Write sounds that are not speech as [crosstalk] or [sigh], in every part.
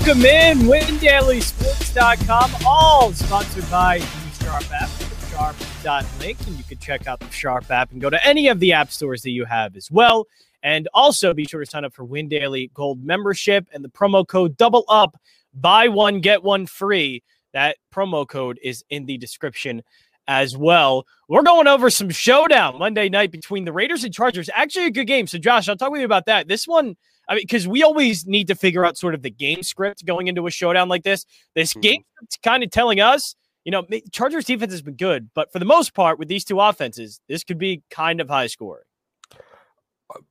Welcome in, WinDailySports.com, all sponsored by the Sharp app, sharp.link, and you can check out the Sharp app and go to any of the app stores that you have as well. And also be sure to sign up for Win Daily Gold membership and the promo code double up, buy one, get one free. That promo code is in the description as well. We're going over some showdown Monday night between the Raiders and Chargers. Actually, a good game. So, Josh, I'll talk with you about that. This one, I mean, because we always need to figure out sort of the game script going into a showdown like this. This mm-hmm. game kind of telling us, you know, Chargers defense has been good, but for the most part, with these two offenses, this could be kind of high scoring.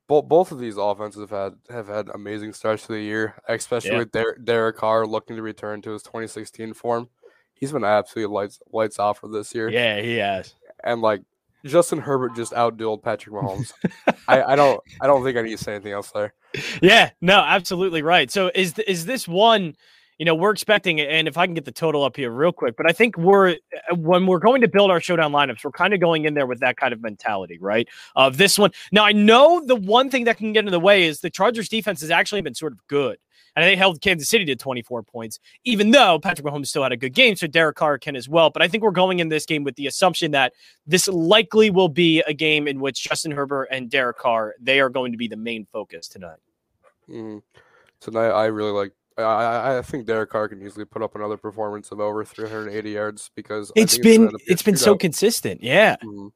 Both, both of these offenses have had have had amazing starts to the year, especially yeah. with Der- Derek Carr looking to return to his 2016 form. He's been absolutely lights lights off for this year. Yeah, he has. And like Justin Herbert just outdueled Patrick Mahomes. I, I [laughs] don't I don't think I need to say anything else there. Yeah, no, absolutely right. So is is this one? You know, we're expecting, and if I can get the total up here real quick, but I think we're uh, when we're going to build our showdown lineups, we're kind of going in there with that kind of mentality, right? Of this one. Now, I know the one thing that can get in the way is the Chargers defense has actually been sort of good. And they held Kansas City to 24 points, even though Patrick Mahomes still had a good game. So Derek Carr can as well. But I think we're going in this game with the assumption that this likely will be a game in which Justin Herbert and Derek Carr, they are going to be the main focus tonight. Mm-hmm. Tonight, I really like I, I think Derek Carr can easily put up another performance of over 380 yards because it's been it's, it's been so consistent. Yeah. Mm-hmm.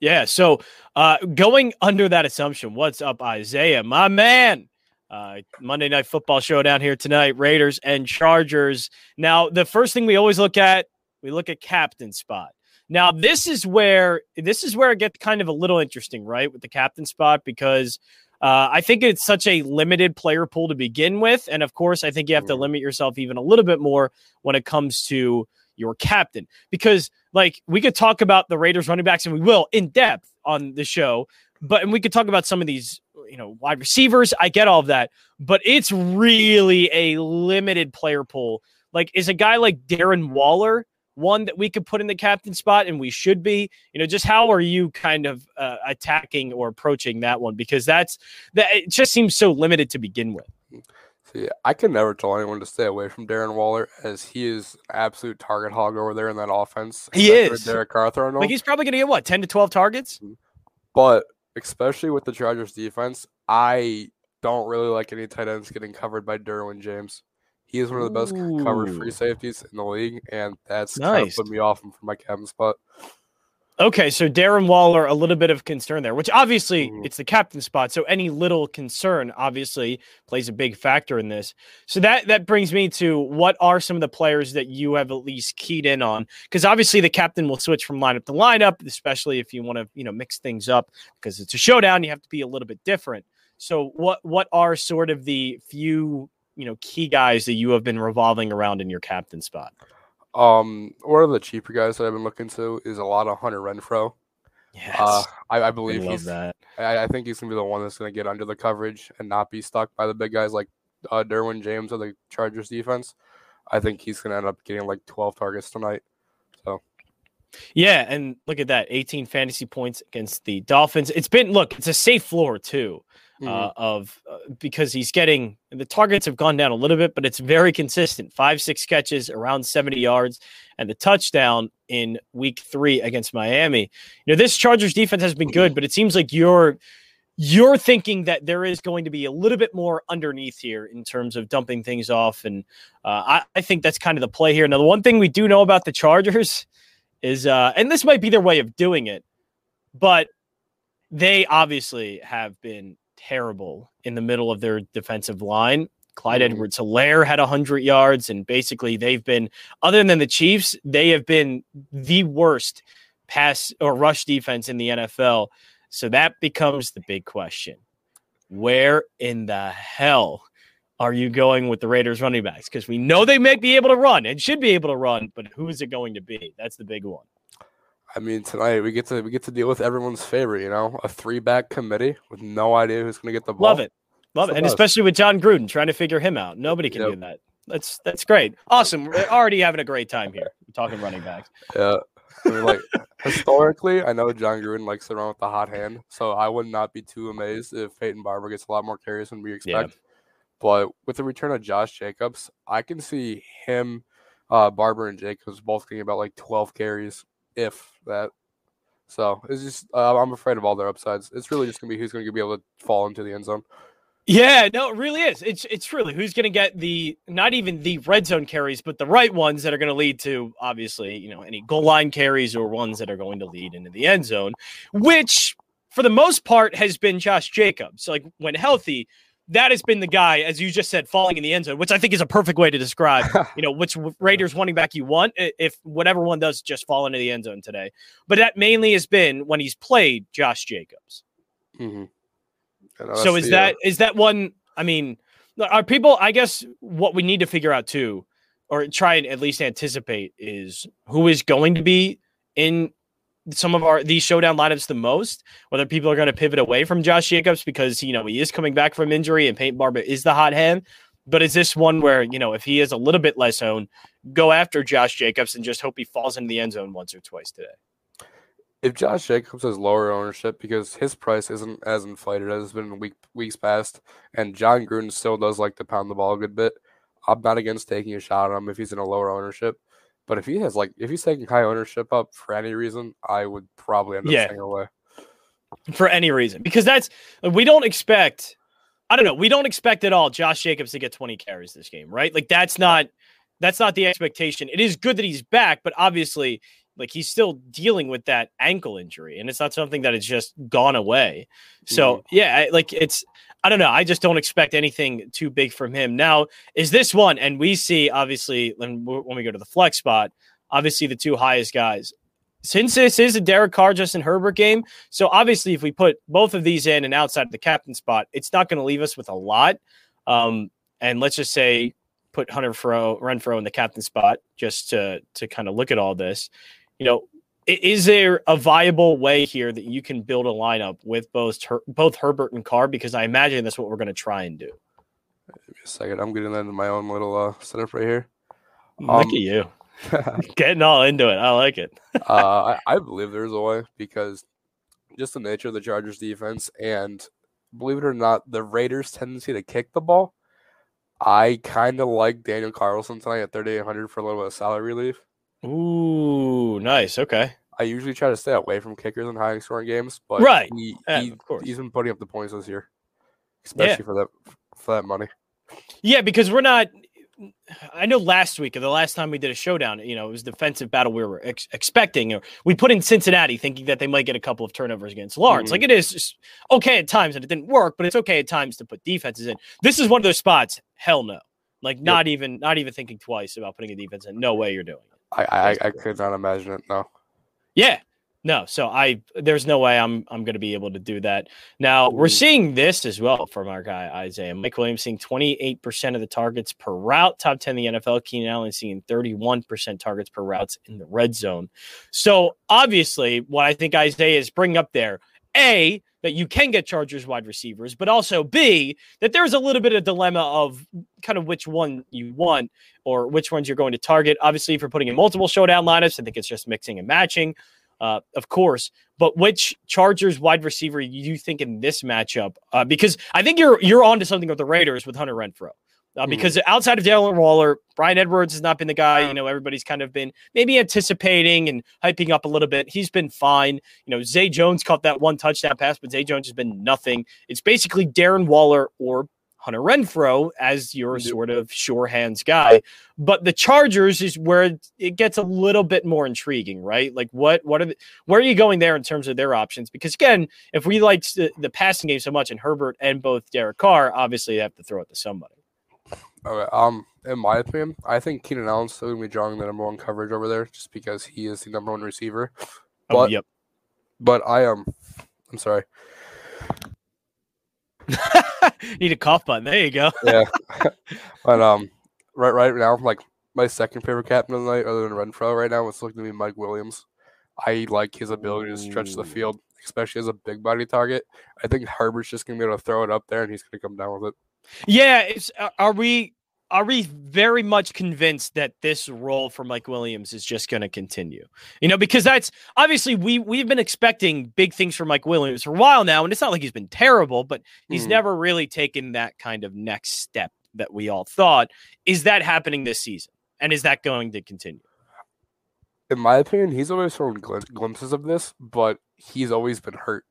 Yeah. So uh going under that assumption, what's up, Isaiah? My man. Uh, Monday Night Football showdown here tonight, Raiders and Chargers. Now, the first thing we always look at, we look at captain spot. Now, this is where this is where it gets kind of a little interesting, right, with the captain spot because uh, I think it's such a limited player pool to begin with, and of course, I think you have to mm-hmm. limit yourself even a little bit more when it comes to your captain because, like, we could talk about the Raiders running backs, and we will in depth on the show, but and we could talk about some of these you know, wide receivers. I get all of that, but it's really a limited player pool. Like, is a guy like Darren Waller one that we could put in the captain spot and we should be? You know, just how are you kind of uh, attacking or approaching that one? Because that's that it just seems so limited to begin with. See, I can never tell anyone to stay away from Darren Waller as he is absolute target hog over there in that offense. He is. Derek Carr throwing Like he's probably going to get what ten to twelve targets. But especially with the Chargers defense, I don't really like any tight ends getting covered by Derwin James. He is one of the best Ooh. covered free safeties in the league, and that's nice. kind of put me off him for my captain spot. Okay, so Darren Waller, a little bit of concern there, which obviously mm-hmm. it's the captain spot. So any little concern obviously plays a big factor in this. So that that brings me to what are some of the players that you have at least keyed in on? Because obviously the captain will switch from lineup to lineup, especially if you want to you know mix things up because it's a showdown. You have to be a little bit different. So what what are sort of the few you know key guys that you have been revolving around in your captain spot? Um, one of the cheaper guys that I've been looking to is a lot of Hunter Renfrow. Yes, uh, I, I, believe I he's that. I, I, think he's gonna be the one that's gonna get under the coverage and not be stuck by the big guys like uh, Derwin James of the Chargers defense. I think he's gonna end up getting like 12 targets tonight. So. Yeah, and look at that 18 fantasy points against the Dolphins. It's been look, it's a safe floor too mm-hmm. uh, of uh, because he's getting the targets have gone down a little bit, but it's very consistent. Five, six catches around 70 yards, and the touchdown in week three against Miami. You know, this Chargers defense has been good, but it seems like you're you're thinking that there is going to be a little bit more underneath here in terms of dumping things off. And uh, I, I, think that's kind of the play here. Now, the one thing we do know about the Chargers [laughs] is, uh, and this might be their way of doing it, but they obviously have been terrible in the middle of their defensive line. Clyde mm-hmm. Edwards Helaire had 100 yards, and basically they've been, other than the Chiefs, they have been the worst pass or rush defense in the NFL. So that becomes the big question. Where in the hell are you going with the Raiders running backs? Because we know they may be able to run and should be able to run, but who is it going to be? That's the big one. I mean, tonight we get to we get to deal with everyone's favorite. You know, a three back committee with no idea who's going to get the ball. Love it, love it, and especially with Jon Gruden trying to figure him out. Nobody can yep. do that. That's that's great. Awesome. We're already having a great time here talking running backs. Yeah. I mean, like historically, I know Jon Gruden likes to run with the hot hand, so I would not be too amazed if Peyton Barber gets a lot more carries than we expect. Yeah. But with the return of Josh Jacobs, I can see him, uh, Barber, and Jacobs both getting about like 12 carries, if that. So it's just uh, I'm afraid of all their upsides. It's really just gonna be who's gonna be able to fall into the end zone. Yeah, no, it really is. It's it's really who's going to get the not even the red zone carries, but the right ones that are going to lead to obviously you know any goal line carries or ones that are going to lead into the end zone, which for the most part has been Josh Jacobs. Like when healthy, that has been the guy, as you just said, falling in the end zone, which I think is a perfect way to describe, [laughs] you know, which Raiders running back you want. If whatever one does just fall into the end zone today, but that mainly has been when he's played Josh Jacobs. Mm-hmm. So is the, that uh, is that one? I mean, are people? I guess what we need to figure out too, or try and at least anticipate, is who is going to be in some of our these showdown lineups the most. Whether people are going to pivot away from Josh Jacobs because you know he is coming back from injury and Peyton Barber is the hot hand. But is this one where you know if he is a little bit less owned, go after Josh Jacobs and just hope he falls into the end zone once or twice today? if Josh Jacobs has lower ownership because his price isn't as inflated as it's been in week, weeks past, and Jon Gruden still does like to pound the ball a good bit, I'm not against taking a shot on him if he's in a lower ownership. But if he has like if he's taking high ownership up for any reason, I would probably end up yeah. staying away. For any reason, because that's we don't expect. I don't know. We don't expect at all Josh Jacobs to get 20 carries this game, right? Like that's not that's not the expectation. It is good that he's back, but obviously like he's still dealing with that ankle injury and it's not something that has just gone away so mm-hmm. yeah like it's i don't know i just don't expect anything too big from him. Now is this one and we see obviously when, when we go to the flex spot obviously the two highest guys. Since this is a Derek Carr, Justin Herbert game, so obviously if we put both of these in and outside of the captain spot, it's not going to leave us with a lot. Um, and let's just say put Hunter Fro, Renfrow in the captain spot just to to kind of look at all this. You know, is there a viable way here that you can build a lineup with both Her- both Herbert and Carr? Because I imagine that's what we're going to try and do. Give me a second. I'm getting into my own little uh, setup right here. Look um, at you, [laughs] [laughs] getting all into it. I like it. uh, [laughs] I, I believe there's a way because just the nature of the Chargers defense and believe it or not, the Raiders' tendency to kick the ball. I kind of like Daniel Carlson tonight at 3,800 for a little bit of salary relief. Ooh, nice. Okay. I usually try to stay away from kickers in high scoring games, but right, he, yeah, he, of course. he's been putting up the points this year, especially yeah. for that for that money. Yeah, because we're not. I know last week or the last time we did a showdown, you know, it was defensive battle we were ex- expecting. Or we put in Cincinnati thinking that they might get a couple of turnovers against Lawrence. Mm-hmm. Like it is okay at times, and it didn't work, but it's okay at times to put defenses in. This is one of those spots. Hell no. Like not yep. even not even thinking twice about putting a defense in. No way you're doing it. I, I, I could not imagine it. No. Yeah. No, so I there's no way I'm I'm going to be able to do that. Now we're seeing this as well from our guy Isaiah Mike Williams seeing 28 percent of the targets per route, top 10 in the NFL. Keenan Allen seeing 31 percent targets per routes in the red zone. So obviously, what I think Isaiah is bringing up there, a that you can get Chargers wide receivers, but also B, that there's a little bit of dilemma of kind of which one you want or which ones you're going to target. Obviously, if you're putting in multiple showdown lineups, I think it's just mixing and matching, uh, of course. But which Chargers wide receiver you think in this matchup? Uh, because I think you're you're on to something with the Raiders with Hunter Renfrow. Uh, mm-hmm. because mm-hmm. outside of Darren Waller, Bryan Edwards has not been the guy. You know, everybody's kind of been maybe anticipating and hyping up a little bit. He's been fine. You know, Zay Jones caught that one touchdown pass, but Zay Jones has been nothing. It's basically Darren Waller or Hunter Renfrow as your sort of sure hands guy. But the Chargers is where it gets a little bit more intriguing, right? Like what what are the, where are you going there in terms of their options? Because again, if we like the, the passing game so much and Herbert and both Derek Carr, obviously they have to throw it to somebody. Okay. Um, in my opinion, I think Keenan Allen's still gonna be drawing the number one coverage over there, just because he is the number one receiver. Oh, but oh, yep. But I am. Um, I'm sorry. [laughs] Need a cough button. There you go. yeah. [laughs] But um, right right now, like my second favorite captain of the night, other than Renfrow, right now, it's looking to be Mike Williams. I like his ability to stretch the field, especially as a big body target. I think Herbert's just gonna be able to throw it up there, and he's gonna come down with it. Yeah, it's are we are we very much convinced that this role for Mike Williams is just going to continue? You know, because that's obviously we we've been expecting big things from Mike Williams for a while now, and it's not like he's been terrible, but he's mm. never really taken that kind of next step that we all thought. Is that happening this season? And is that going to continue? In my opinion, he's always shown glimpses of this, but he's always been hurt.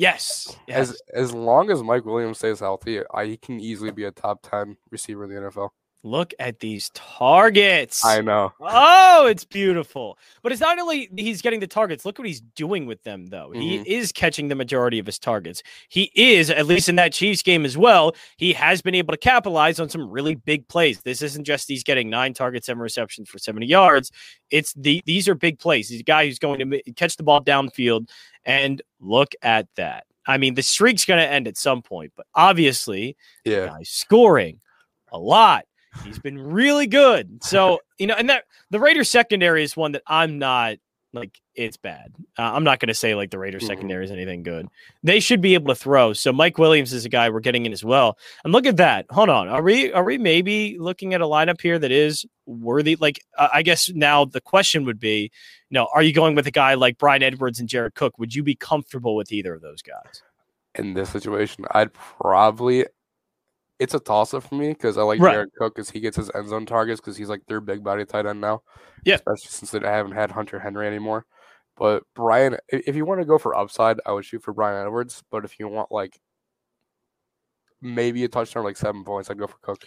Yes. yes. As as long as Mike Williams stays healthy, I, he can easily be a top ten receiver in the NFL. Look at these targets. I know. Oh, it's beautiful. But it's not only he's getting the targets. Look what he's doing with them, though. Mm-hmm. He is catching the majority of his targets. He is, at least in that Chiefs game as well, he has been able to capitalize on some really big plays. This isn't just he's getting nine targets, seven receptions for 70 yards. It's the these are big plays. He's a guy who's going to catch the ball downfield. And look at that. I mean, the streak's going to end at some point, but obviously, yeah, scoring a lot He's been really good. So, you know, and that the Raiders secondary is one that I'm not like it's bad. Uh, I'm not going to say like the Raiders mm-hmm. secondary is anything good. They should be able to throw. So Mike Williams is a guy we're getting in as well. And look at that. Hold on. Are we are we maybe looking at a lineup here that is worthy? Like uh, I guess now the question would be, you know, are you going with a guy like Bryan Edwards and Jared Cook? Would you be comfortable with either of those guys? In this situation, I'd probably it's a toss up for me because I like right. Jared Cook because he gets his end zone targets because he's like their big body tight end now. Yeah, especially since they haven't had Hunter Henry anymore. But Brian, if you want to go for upside, I would shoot for Bryan Edwards. But if you want like maybe a touchdown, like seven points, I'd go for Cook.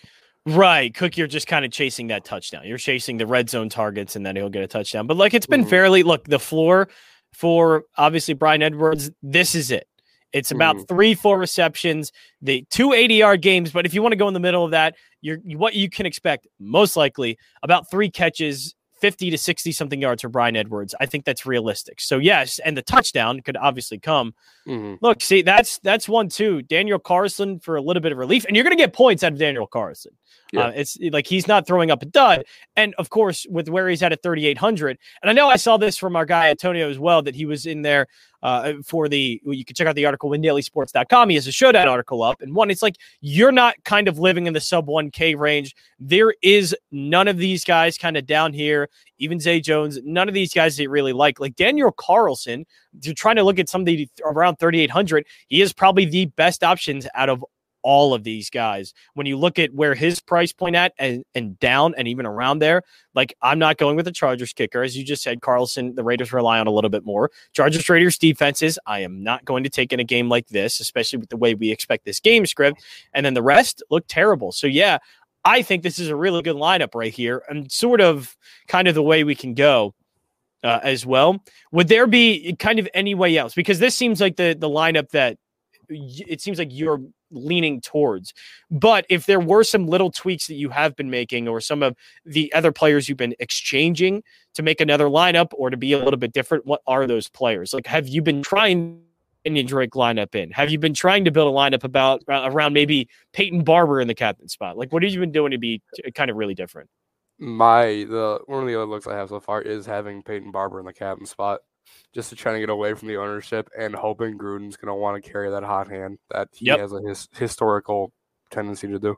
Right, Cook, you're just kind of chasing that touchdown. You're chasing the red zone targets, and then he'll get a touchdown. But like it's been mm-hmm. fairly look the floor for obviously Bryan Edwards. This is it. It's about mm. three, four receptions, the two 80 yard games. But if you want to go in the middle of that, you're what you can expect most likely about three catches, 50 to 60 something yards for Bryan Edwards. I think that's realistic. So yes, and the touchdown could obviously come. Mm-hmm. Look, see, that's that's one too. Daniel Carlson for a little bit of relief, and you're going to get points out of Daniel Carlson. Yeah. Uh, it's like he's not throwing up a dud. And of course, with where he's at at 3,800. And I know I saw this from our guy Antonio as well, that he was in there uh, for the, you can check out the article, windailysports.com. He has a showdown article up. And one, it's like you're not kind of living in the sub 1K range. There is none of these guys kind of down here, even Zay Jones, none of these guys that really like. Like Daniel Carlson, you're trying to look at somebody around 3,800. He is probably the best options out of all of these guys. When you look at where his price point at and, and down and even around there, like I'm not going with the Chargers kicker. As you just said, Carlson, the Raiders rely on a little bit more. Chargers Raiders defenses, I am not going to take in a game like this, especially with the way we expect this game script. And then the rest look terrible. So yeah, I think this is a really good lineup right here and sort of kind of the way we can go. Uh, as well, would there be kind of any way else? Because this seems like the the lineup that it seems like you're leaning towards. But if there were some little tweaks that you have been making, or some of the other players you've been exchanging to make another lineup or to be a little bit different, what are those players? Like, have you been trying? Kenyan Drake lineup in? Have you been trying to build a lineup about uh, around maybe Peyton Barber in the captain spot? Like, what have you been doing to be kind of really different? My the one of the other looks I have so far is having Peyton Barber in the captain spot just to try to get away from the ownership and hoping Gruden's going to want to carry that hot hand that he yep. has a his, historical tendency to do.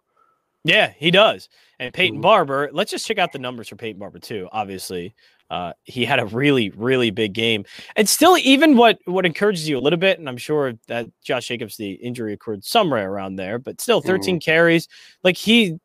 Yeah, he does. And Peyton mm-hmm. Barber, let's just check out the numbers for Peyton Barber too. Obviously, uh, he had a really, really big game, and still, even what what encourages you a little bit, and I'm sure that Josh Jacobs the injury occurred somewhere around there, but still, 13 mm-hmm. carries. Like he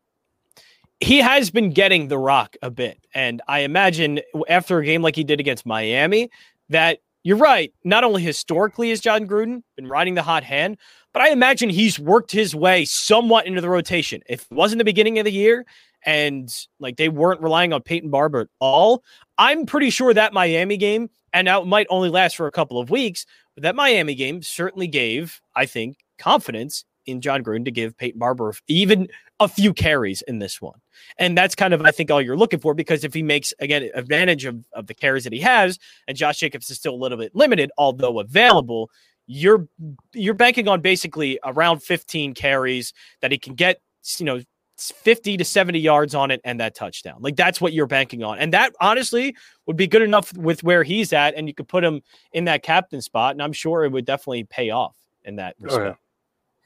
he has been getting the rock a bit, and I imagine after a game like he did against Miami, that you're right. Not only historically has Jon Gruden been riding the hot hand, but I imagine he's worked his way somewhat into the rotation. If it wasn't the beginning of the year and like they weren't relying on Peyton Barber at all, I'm pretty sure that Miami game, and now it might only last for a couple of weeks, but that Miami game certainly gave, I think, confidence in Jon Gruden to give Peyton Barber even a few carries in this one. And that's kind of, I think, all you're looking for because if he makes, again, advantage of, of the carries that he has, and Josh Jacobs is still a little bit limited, although available, you're you're banking on basically around 15 carries that he can get, you know, 50 to 70 yards on it and that touchdown. Like that's what you're banking on. And that honestly would be good enough with where he's at. And you could put him in that captain spot. And I'm sure it would definitely pay off in that respect.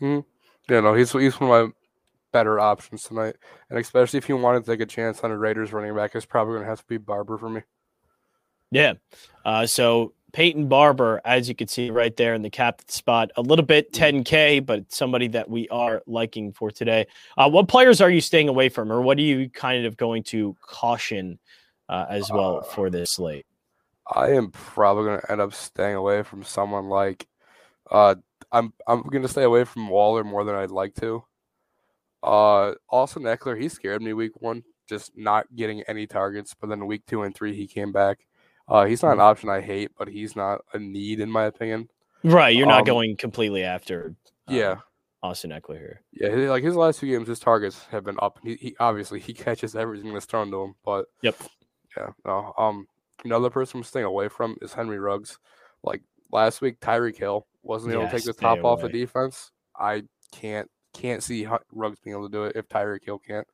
Oh, yeah. Mm-hmm. yeah, no, he's he's one of my better options tonight. And especially if you want to take a chance on a Raiders running back, it's probably going to have to be Barber for me. Yeah. Uh, so Peyton Barber, as you can see right there in the captain spot, a little bit 10K, but somebody that we are liking for today. Uh, what players are you staying away from, or what are you kind of going to caution uh, as well uh, for this slate? I am probably going to end up staying away from someone like, uh, I'm I'm going to stay away from Waller more than I'd like to. Uh, Austin Ekeler, he scared me week one, just not getting any targets, but then week two and three he came back. Uh, he's not an mm. option I hate, but he's not a need in my opinion. Right, you're not um, going completely after. Uh, yeah, Austin Ekeler here. Yeah, like his last two games, his targets have been up. He, he obviously he [laughs] catches everything that's thrown to him, but yep, yeah. No, um, another person I'm staying away from is Henry Ruggs. Like last week, Tyreek Hill wasn't able to take the top away. off the defense. I can't can't see Ruggs being able to do it if Tyreek Hill can't.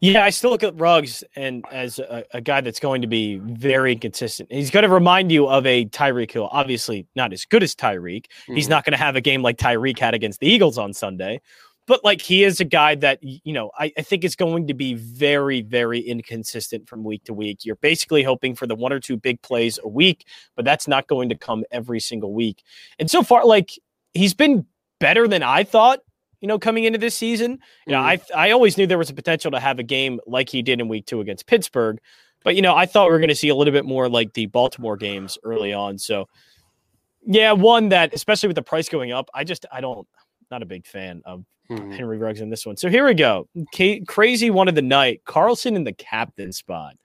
Yeah, I still look at Ruggs and as a, a, guy that's going to be very consistent. He's going to remind you of a Tyreek Hill. Obviously, not as good as Tyreek. Mm-hmm. He's not going to have a game like Tyreek had against the Eagles on Sunday, but like he is a guy that you know I, I think is going to be very, very inconsistent from week to week. You're basically hoping for the one or two big plays a week, but that's not going to come every single week. And so far, like he's been better than I thought you know, coming into this season. You know, mm. I I always knew there was a potential to have a game like he did in week two against Pittsburgh. But you know, I thought we were going to see a little bit more like the Baltimore games early on. So yeah, one that especially with the price going up, I just I don't not a big fan of mm. Henry Ruggs in this one. So here we go. K- crazy one of the night. Carlson in the captain spot.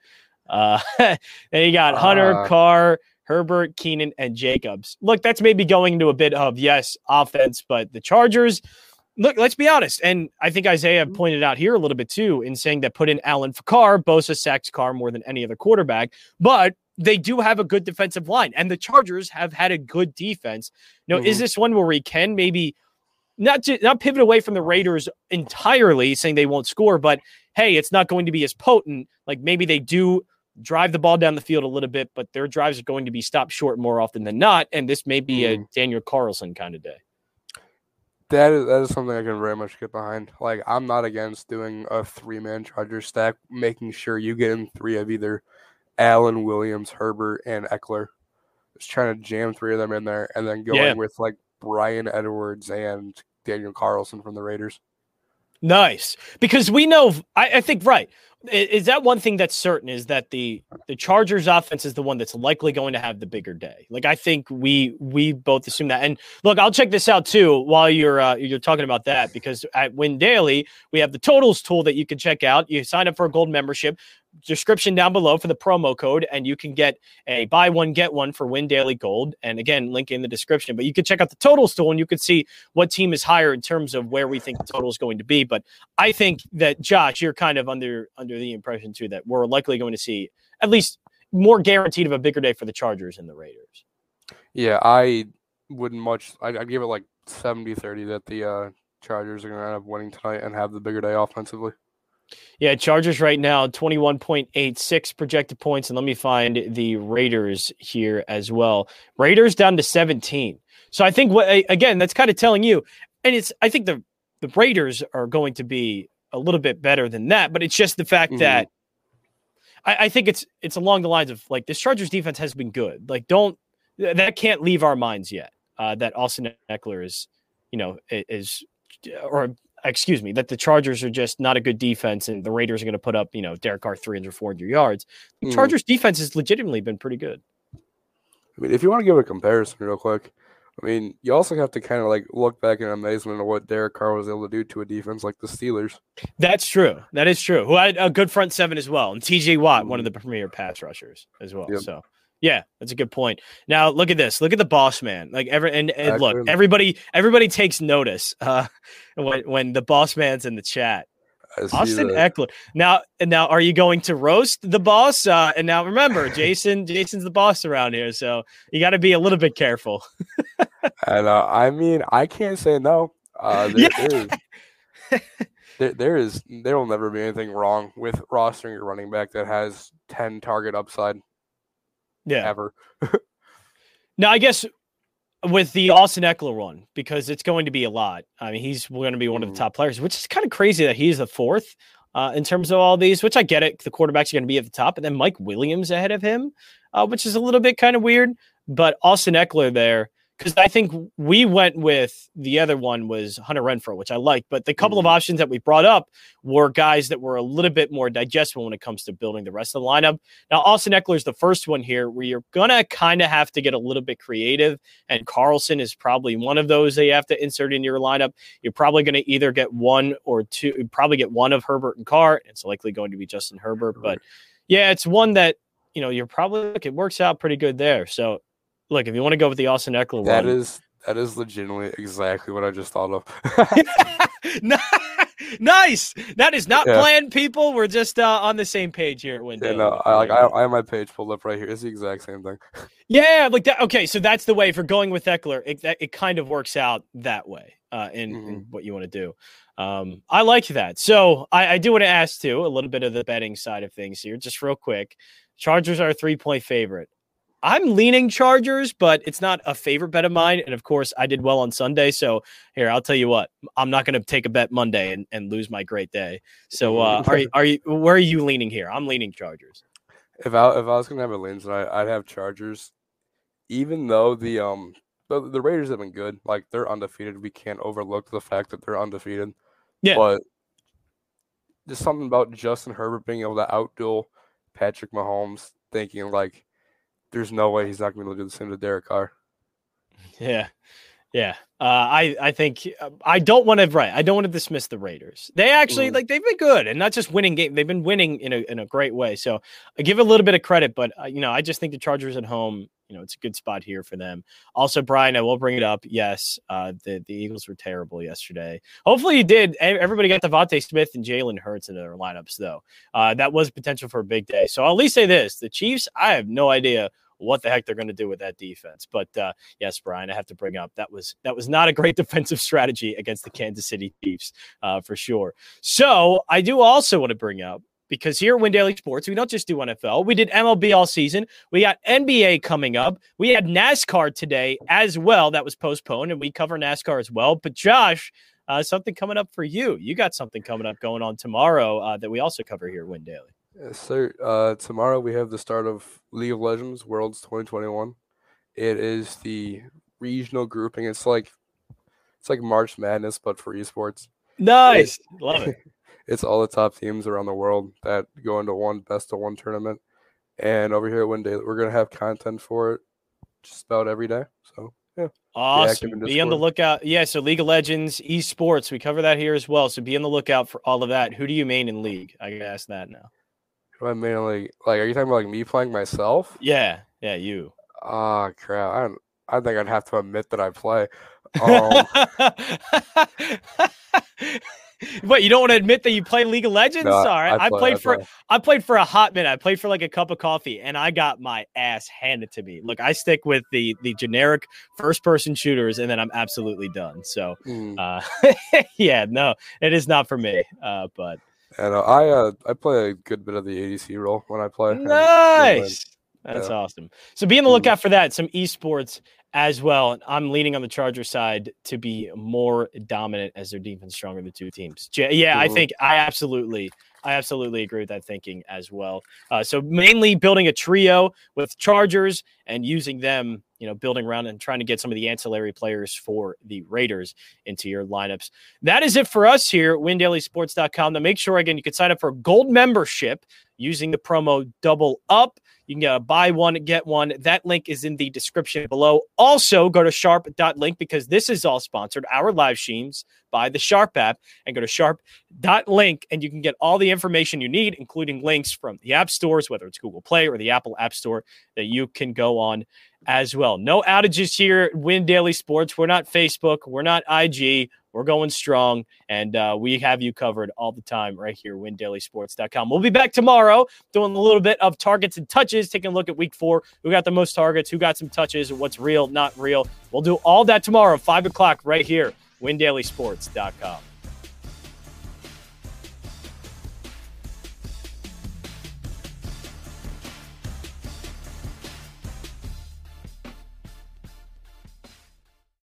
Uh [laughs] then you got Hunter, uh, Carr, Herbert, Keenan, and Jacobs. Look, that's maybe going into a bit of yes, offense, but the Chargers look, let's be honest. And I think Isaiah mm-hmm. pointed out here a little bit too in saying that put in Allen Carr, Bosa sacks Carr more than any other quarterback, but they do have a good defensive line, and the Chargers have had a good defense. Know, mm-hmm. is this one where we can maybe not to, not pivot away from the Raiders entirely, saying they won't score, but hey, it's not going to be as potent. Like maybe they do drive the ball down the field a little bit, but their drives are going to be stopped short more often than not, and this may be mm-hmm. a Daniel Carlson kind of day. That is that is something I can very much get behind. Like I'm not against doing a three man Charger stack, making sure you get in three of either Allen, Williams, Herbert, and Ekeler. Just trying to jam three of them in there, and then going yeah. with like Bryan Edwards and Daniel Carlson from the Raiders. Nice, because we know. I, I think right is that one thing that's certain is that the the Chargers offense is the one that's likely going to have the bigger day. Like I think we we both assume that. And look, I'll check this out too while you're uh, you're talking about that because at Win Daily we have the totals tool that you can check out. You sign up for a gold membership description down below for the promo code, and you can get a buy one get one for Win Daily Gold. And again, link in the description. But you can check out the totals tool, and you can see what team is higher in terms of where we think the total is going to be. But I think that Josh, you're kind of under under the impression too that we're likely going to see at least more guaranteed of a bigger day for the Chargers and the Raiders. Yeah, I wouldn't much. I'd, I'd give it like 70-30 that the uh, Chargers are going to end up winning tonight and have the bigger day offensively. Yeah, Chargers right now 21.86 projected points and let me find the Raiders here as well. Raiders down to 17. So I think what again that's kind of telling you and it's I think the the Raiders are going to be a little bit better than that, but it's just the fact mm-hmm. that I, I think it's it's along the lines of like this Chargers defense has been good. Like don't that can't leave our minds yet. Uh, that Austin Ekeler is, you know, is or excuse me, that the Chargers are just not a good defense and the Raiders are going to put up, you know, Derek Carr 300, 400 yards. The mm. Chargers defense has legitimately been pretty good. I mean, if you want to give a comparison real quick, I mean, you also have to kind of like look back in amazement at what Derek Carr was able to do to a defense like the Steelers. That's true. That is true. Who had a good front seven as well. And TJ Watt, mm. one of mm-hmm. the premier pass rushers as well. Yep. So yeah, that's a good point. Now look at this. Look at the boss man. Like every and, and look, everybody everybody takes notice [laughs] uh when when the boss man's in the chat. Austin that. Ekeler. Now and now are you going to roast the boss? Uh and now remember, [laughs] Jason Jason's the boss around here, so you got to be a little bit careful. [laughs] and uh, I mean, I can't say no. Uh there, yeah. there is there, there is there will never be anything wrong with rostering your running back that has 10 target upside yeah. ever. [laughs] now, I guess with the Austin Ekeler one, because it's going to be a lot. I mean, he's going to be one mm. of the mm-hmm. top players, which is kind of crazy that he's the fourth uh, in terms of all these, which I get it. The quarterbacks are going to be at the top, and then Mike Williams ahead of him, uh, which is a little bit kind of weird. but Austin Ekeler there because I think we went with the other one was Hunter Renfrow, which I like. But the couple mm-hmm. of options that we brought up were guys that were a little bit more digestible when it comes to building the rest of the lineup. Now, Austin Ekeler is the first one here where you're gonna kind of have to get a little bit creative, and Carlson is probably one of those that you have to insert in your lineup. You're probably gonna either get one or two, probably get one of Herbert and Carr. It's likely going to be Justin Herbert, but yeah, it's one that you know you're probably it works out pretty good there. So look, if you want to go with the Austin Ekeler that one, is that is legitimately exactly what I just thought of. [laughs] nice. That is not yeah. planned, people. We're just uh, on the same page here at Window. Yeah, no, I like I, I, have my page pulled up right here. It's the exact same thing. [laughs] Yeah, like that. Okay, so that's the way for going with Ekeler. It, that, it kind of works out that way uh, in, mm-hmm. in what you want to do. Um, I like that. So I, I do want to ask too a little bit of the betting side of things here, just real quick. Chargers are a three point favorite. I'm leaning Chargers, but it's not a favorite bet of mine. And of course, I did well on Sunday. So here, I'll tell you what, I'm not going to take a bet Monday and, and lose my great day. So uh, are you, are you, where are you leaning here? I'm leaning Chargers. If I, if I was going to have a lean tonight, I'd have Chargers, even though the, um, the, the Raiders have been good. Like they're undefeated. We can't overlook the fact that they're undefeated. Yeah. But there's something about Justin Herbert being able to outduel Patrick Mahomes, thinking like, there's no way he's not going to be able to do the same to Derek Carr. Yeah. Yeah. Uh, I, I think uh, I don't want to, right. I don't want to dismiss the Raiders. They actually, mm. like, they've been good and not just winning game. They've been winning in a, in a great way. So I give a little bit of credit, but, uh, you know, I just think the Chargers at home, you know, it's a good spot here for them. Also, Brian, I will bring it up. Yes, uh, the, the Eagles were terrible yesterday. Hopefully you did. Everybody got DeVonta Smith and Jalen Hurts in their lineups, though. Uh, that was potential for a big day. So I'll at least say this the Chiefs, I have no idea what the heck they're going to do with that defense. But uh, yes, Brian, I have to bring up that was that was not a great [laughs] defensive strategy against the Kansas City Chiefs uh, for sure. So I do also want to bring up because here at Win Daily Sports, we don't just do NFL. We did MLB all season. We got NBA coming up. We had NASCAR today as well. That was postponed, and we cover NASCAR as well. But Josh, uh, something coming up for you. You got something coming up going on tomorrow uh, that we also cover here at Win Daily. Yes, sir. Uh, tomorrow we have the start of League of Legends Worlds 2021. It is the regional grouping. It's like it's like March Madness, but for esports. Nice, it's, [laughs] love it. it's all the top teams around the world that go into one best of one tournament. And over here at Win Daily, we're gonna have content for it just about every day. So yeah. Awesome. Be, be on the lookout. Yeah, so League of Legends, esports, we cover that here as well. So be on the lookout for all of that. Who do you main in League? I gotta ask that now. I mainly like? Are you talking about like me playing myself? Yeah, yeah, you. Ah, oh, crap! I don't, I think I'd have to admit that I play. Um, [laughs] What you don't want to admit that you play League of Legends? No, Sorry, I, play, I played I for I played for a hot minute. I played for like a cup of coffee, and I got my ass handed to me. Look, I stick with the the generic first person shooters, and then I'm absolutely done. So, mm. uh, [laughs] yeah, no, it is not for me. Uh, but and uh, I uh, I play a good bit of the ADC role when I play. Nice. That's yeah. awesome. So be on the mm-hmm. lookout for that. Some esports as well. I'm leaning on the Charger side to be more dominant as their defense stronger than the two teams. Yeah, mm-hmm. I think I absolutely, I absolutely agree with that thinking as well. Uh, so mainly building a trio with Chargers and using them you know, building around and trying to get some of the ancillary players for the Raiders into your lineups. That is it for us here at windailysports.com. Now, make sure, again, you can sign up for gold membership using the promo double up. You can get a buy one, get one. That link is in the description below. Also, go to sharp.link because this is all sponsored. Our live streams by the Sharp app and go to sharp.link and you can get all the information you need, including links from the app stores, whether it's Google Play or the Apple App Store, that you can go on as well. No outages here Win Daily Sports. We're not Facebook. We're not IG. We're going strong, and uh, we have you covered all the time right here, windailysports.com. We'll be back tomorrow doing a little bit of targets and touches, taking a look at week four. Who got the most targets? Who got some touches? What's real, not real? We'll do all that tomorrow, 5 o'clock, right here, windailysports.com.